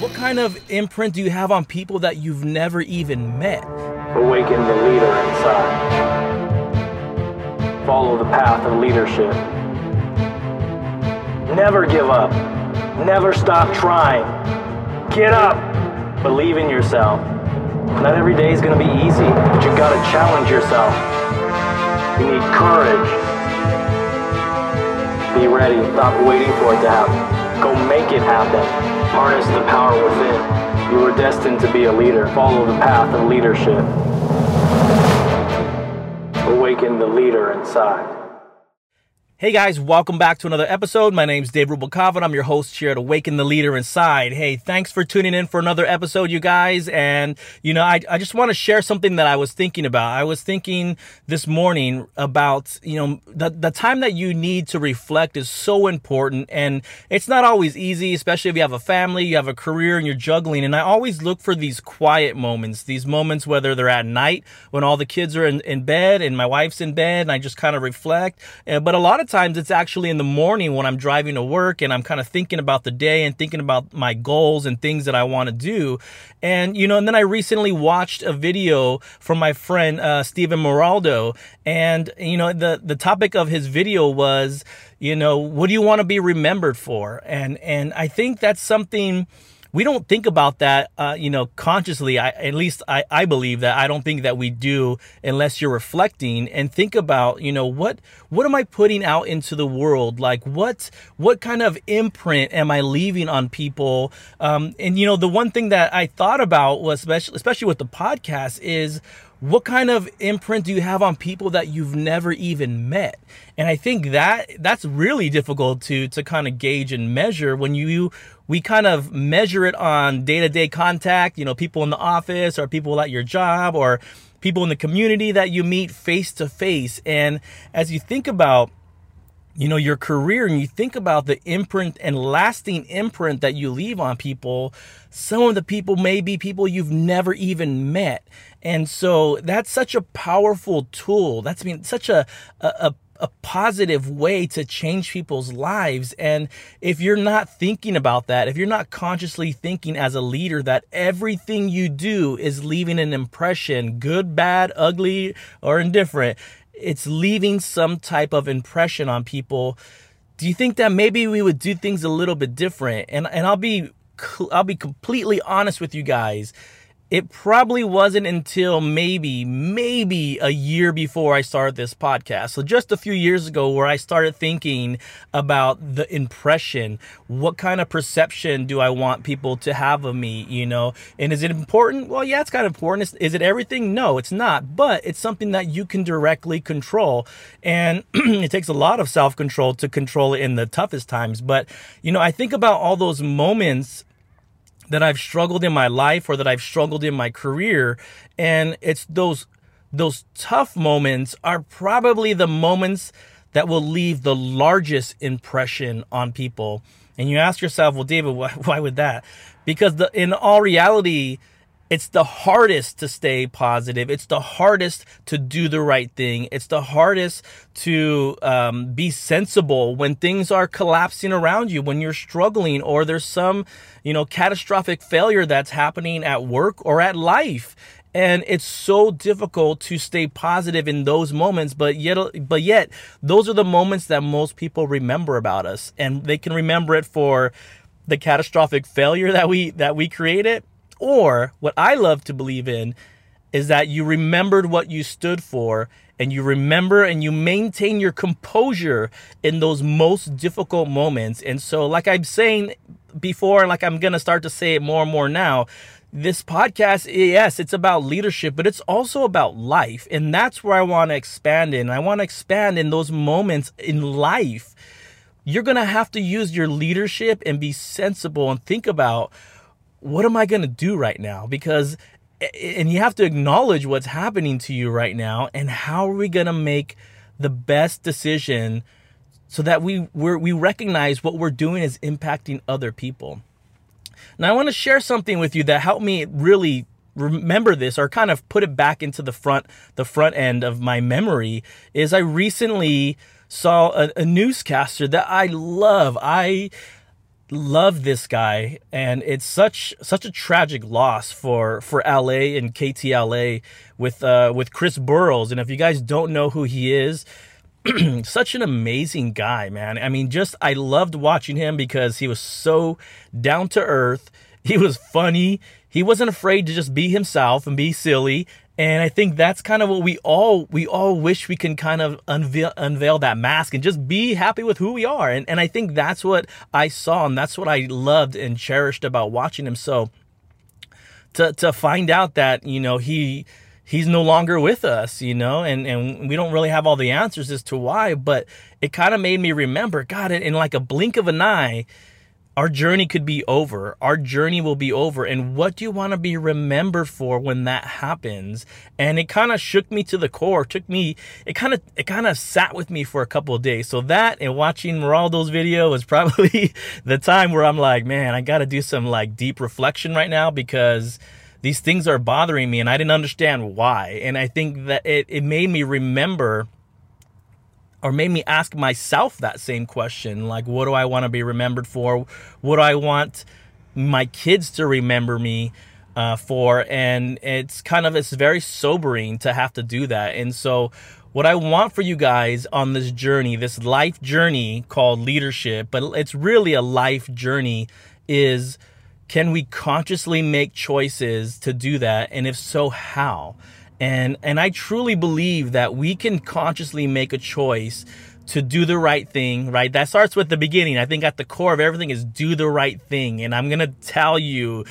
What kind of imprint do you have on people that you've never even met? Awaken the leader inside. Follow the path of leadership. Never give up. Never stop trying. Get up. Believe in yourself. Not every day is going to be easy, but you've got to challenge yourself. You need courage. Be ready. Stop waiting for it to happen. Go make it happen. Harness the power within. You were destined to be a leader. Follow the path of leadership. Awaken the leader inside. Hey guys, welcome back to another episode. My name's Dave Rubalcava and I'm your host here at Awaken the Leader Inside. Hey, thanks for tuning in for another episode, you guys. And, you know, I, I just want to share something that I was thinking about. I was thinking this morning about, you know, the, the time that you need to reflect is so important. And it's not always easy, especially if you have a family, you have a career, and you're juggling. And I always look for these quiet moments, these moments, whether they're at night when all the kids are in, in bed and my wife's in bed, and I just kind of reflect. Uh, but a lot of times it's actually in the morning when I'm driving to work and I'm kind of thinking about the day and thinking about my goals and things that I want to do. And, you know, and then I recently watched a video from my friend, uh, Steven Moraldo. And, you know, the, the topic of his video was, you know, what do you want to be remembered for? And, and I think that's something, we don't think about that, uh, you know, consciously. I, at least I, I believe that I don't think that we do unless you're reflecting and think about, you know, what, what am I putting out into the world? Like what, what kind of imprint am I leaving on people? Um, and you know, the one thing that I thought about was especially, especially with the podcast is what kind of imprint do you have on people that you've never even met? And i think that that's really difficult to to kind of gauge and measure when you we kind of measure it on day-to-day contact you know people in the office or people at your job or people in the community that you meet face to face. And as you think about you know your career and you think about the imprint and lasting imprint that you leave on people some of the people may be people you've never even met and so that's such a powerful tool that's mean such a, a, a positive way to change people's lives. And if you're not thinking about that, if you're not consciously thinking as a leader that everything you do is leaving an impression, good, bad, ugly, or indifferent, it's leaving some type of impression on people. Do you think that maybe we would do things a little bit different? And and I'll be I'll be completely honest with you guys it probably wasn't until maybe, maybe a year before I started this podcast. So just a few years ago where I started thinking about the impression. What kind of perception do I want people to have of me, you know? And is it important? Well, yeah, it's kind of important. Is it everything? No, it's not. But it's something that you can directly control. And it takes a lot of self-control to control it in the toughest times. But, you know, I think about all those moments that I've struggled in my life or that I've struggled in my career. And it's those, those tough moments are probably the moments that will leave the largest impression on people. And you ask yourself, well, David, why, why would that? Because the, in all reality, it's the hardest to stay positive. It's the hardest to do the right thing. It's the hardest to um, be sensible when things are collapsing around you, when you're struggling, or there's some, you know, catastrophic failure that's happening at work or at life. And it's so difficult to stay positive in those moments, but yet, but yet, those are the moments that most people remember about us, and they can remember it for the catastrophic failure that we that we created or what I love to believe in is that you remembered what you stood for and you remember and you maintain your composure in those most difficult moments. And so, like I'm saying before, and like I'm going to start to say it more and more now, this podcast, yes, it's about leadership, but it's also about life. And that's where I want to expand in. I want to expand in those moments in life. You're going to have to use your leadership and be sensible and think about what am I going to do right now? Because, and you have to acknowledge what's happening to you right now and how are we going to make the best decision so that we we recognize what we're doing is impacting other people. Now, I want to share something with you that helped me really remember this or kind of put it back into the front the front end of my memory is I recently saw a, a newscaster that I love. I love this guy and it's such such a tragic loss for for LA and KTLA with uh with Chris Burrous. And if you guys don't know who he is such an amazing guy man. I mean just I loved watching him because he was so down to earth. He was funny. He wasn't afraid to just be himself and be silly and I think that's kind of what we all we all wish we can kind of unveil unveil that mask and just be happy with who we are. And and I think that's what I saw and that's what I loved and cherished about watching him. So to to find out that, you know, he he's no longer with us, you know, and, and we don't really have all the answers as to why, but it kind of made me remember, God, in, in like a blink of an eye, our journey could be over. Our journey will be over. And what do you want to be remembered for when that happens? And it kind of shook me to the core. Took me, it kind of, it kind of sat with me for a couple of days. So that and watching Moraldo's video was probably the time where I'm like, man, I got to do some like deep reflection right now because these things are bothering me and I didn't understand why. And I think that it, it made me remember or made me ask myself that same question like what do i want to be remembered for? What do i want my kids to remember me uh, for? And it's kind of it's very sobering to have to do that. And so what i want for you guys on this journey this life journey called leadership but it's really a life journey is can we consciously make choices to do that? And if so how and and I truly believe that we can consciously make a choice to do the right thing, right? That starts with the beginning. I think at the core of everything is do the right thing. And I'm going to tell you,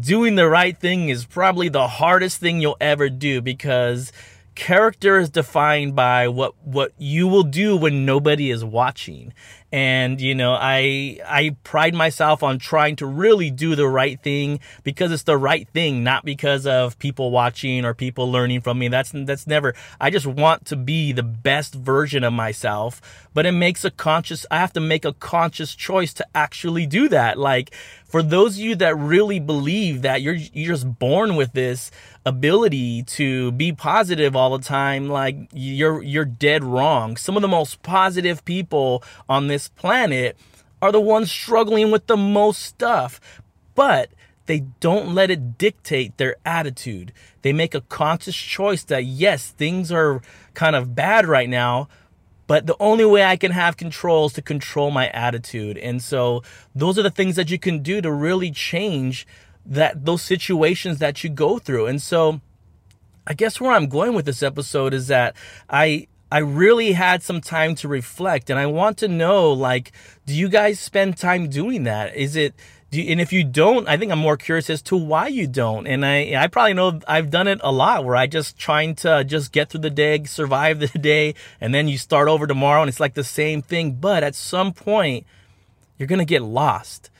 doing the right thing is probably the hardest thing you'll ever do because character is defined by what what you will do when nobody is watching and you know i i pride myself on trying to really do the right thing because it's the right thing not because of people watching or people learning from me. That's that's never i just want to be the best version of myself but it makes a conscious i have to make a conscious choice to actually do that. Like for those of you that really believe that you're you're just born with this ability to be positive all the time like you're you're dead wrong. Some of the most positive people on this planet are the ones struggling with the most stuff but they don't let it dictate their attitude they make a conscious choice that yes things are kind of bad right now but the only way I can have control is to control my attitude. And so those are the things that you can do to really change that those situations that you go through. And so I guess where I'm going with this episode is that I I really had some time to reflect and I want to know like do you guys spend time doing that? Is it you, and if you don't, I think I'm more curious as to why you don't. And I, I probably know I've done it a lot where I just trying to just get through the day, survive the day, and then you start over tomorrow and it's like the same thing. But at some point, you're going to get lost.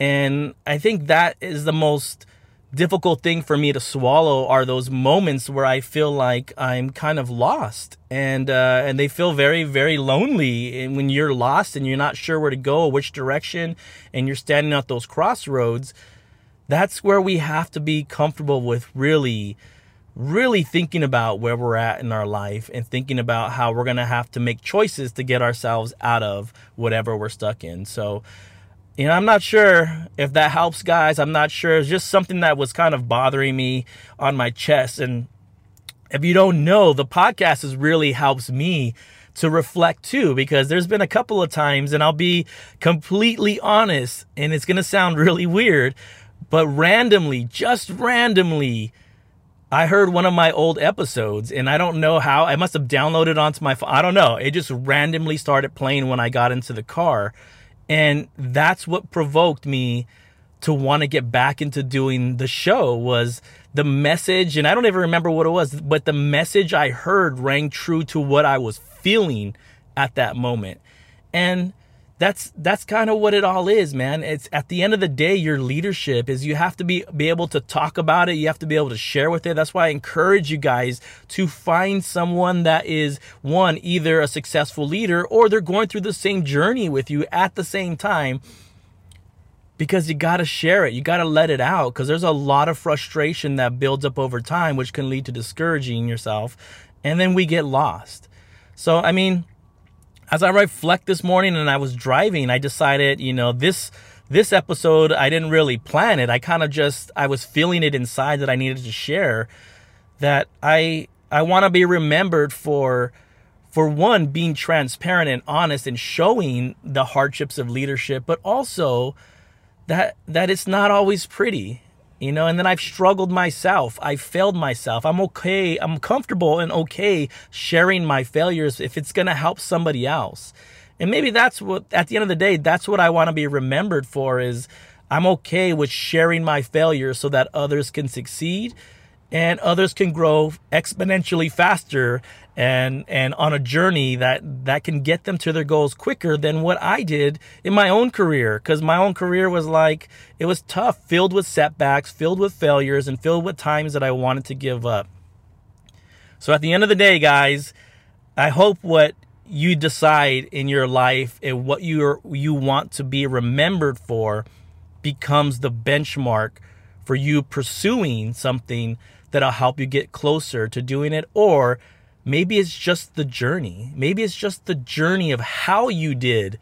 And I think that is the most difficult thing for me to swallow are those moments where I feel like I'm kind of lost. And uh, and they feel very very lonely and when you're lost and you're not sure where to go which direction and you're standing at those crossroads that's where we have to be comfortable with really really thinking about where we're at in our life and thinking about how we're going to have to make choices to get ourselves out of whatever we're stuck in. So you know, I'm not sure if that helps, guys. I'm not sure. It's just something that was kind of bothering me on my chest. And if you don't know, the podcast has really helps me to reflect too, because there's been a couple of times, and I'll be completely honest, and it's going to sound really weird, but randomly, just randomly, I heard one of my old episodes and I don't know how I must have downloaded onto my phone. I don't know. It just randomly started playing when I got into the car. And that's what provoked me to want to get back into doing the show was the message and I don't even remember what it was, but the message I heard rang true to what I was feeling at that moment. And that's that's kind of what it all is man. It's at the end of the day your leadership is you have to be be able to talk about it. You have to be able to share with it. That's why i encourage you guys to find someone that is one either a successful leader or they're going through the same journey with you at the same time because you got to share it. You got to let it out because there's a lot of frustration that builds up over time which can lead to discouraging yourself and then we get lost. So i mean as I reflect this morning and I was driving, I decided, you know, this this episode, I didn't really plan it. I kind of just, I was feeling it inside that I needed to share that I, I want to be remembered for, for one, being transparent and honest and showing the hardships of leadership, but also that, that it's not always pretty you know and then i've struggled myself. I failed myself. I'm okay. I'm comfortable and okay sharing my failures if it's going to help somebody else. And maybe that's what at the end of the day that's what i want to be remembered for is i'm okay with sharing my failures so that others can succeed and others can grow exponentially faster and and on a journey that that can get them to their goals quicker than what I did in my own career. Cuz my own career was like it was tough filled with setbacks filled with failures and filled with times that I wanted to give up. So at the end of the day guys I hope what you decide in your life and what you you want to be remembered for becomes the benchmark for you pursuing something that'll help you get closer to doing it or maybe it's just the journey. Maybe it's just the journey of how you did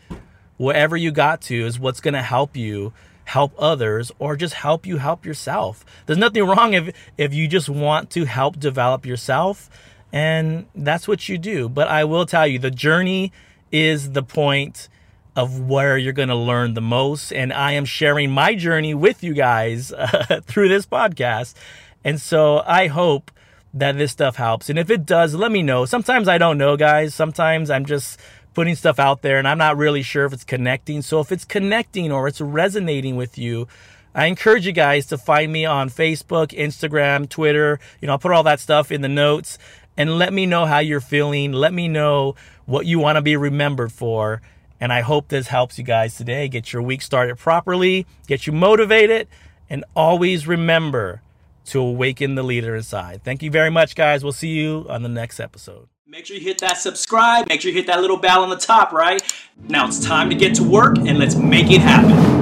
whatever you got to is what's going to help you help others or just help you help yourself. There's nothing wrong if if you just want to help develop yourself and that's what you do. But i will tell you the journey is the point of where you're going to learn the most and i am sharing my journey with you guys uh, through this podcast and so I hope that this stuff helps. And if it does, let me know. Sometimes I don't know, guys. Sometimes I'm just putting stuff out there and I'm not really sure if it's connecting. So if it's connecting or it's resonating with you, I encourage you guys to find me on Facebook, Instagram, Twitter. You know, I'll put all that stuff in the notes and let me know how you're feeling. Let me know what you want to be remembered for. And I hope this helps you guys today. Get your week started properly, get you motivated, and always remember to awaken the leader inside. Thank you very much, guys. We'll see you on the next episode. Make sure you hit that subscribe. Make sure you hit that little bell on the top, right? Now it's time to get to work and let's make it happen.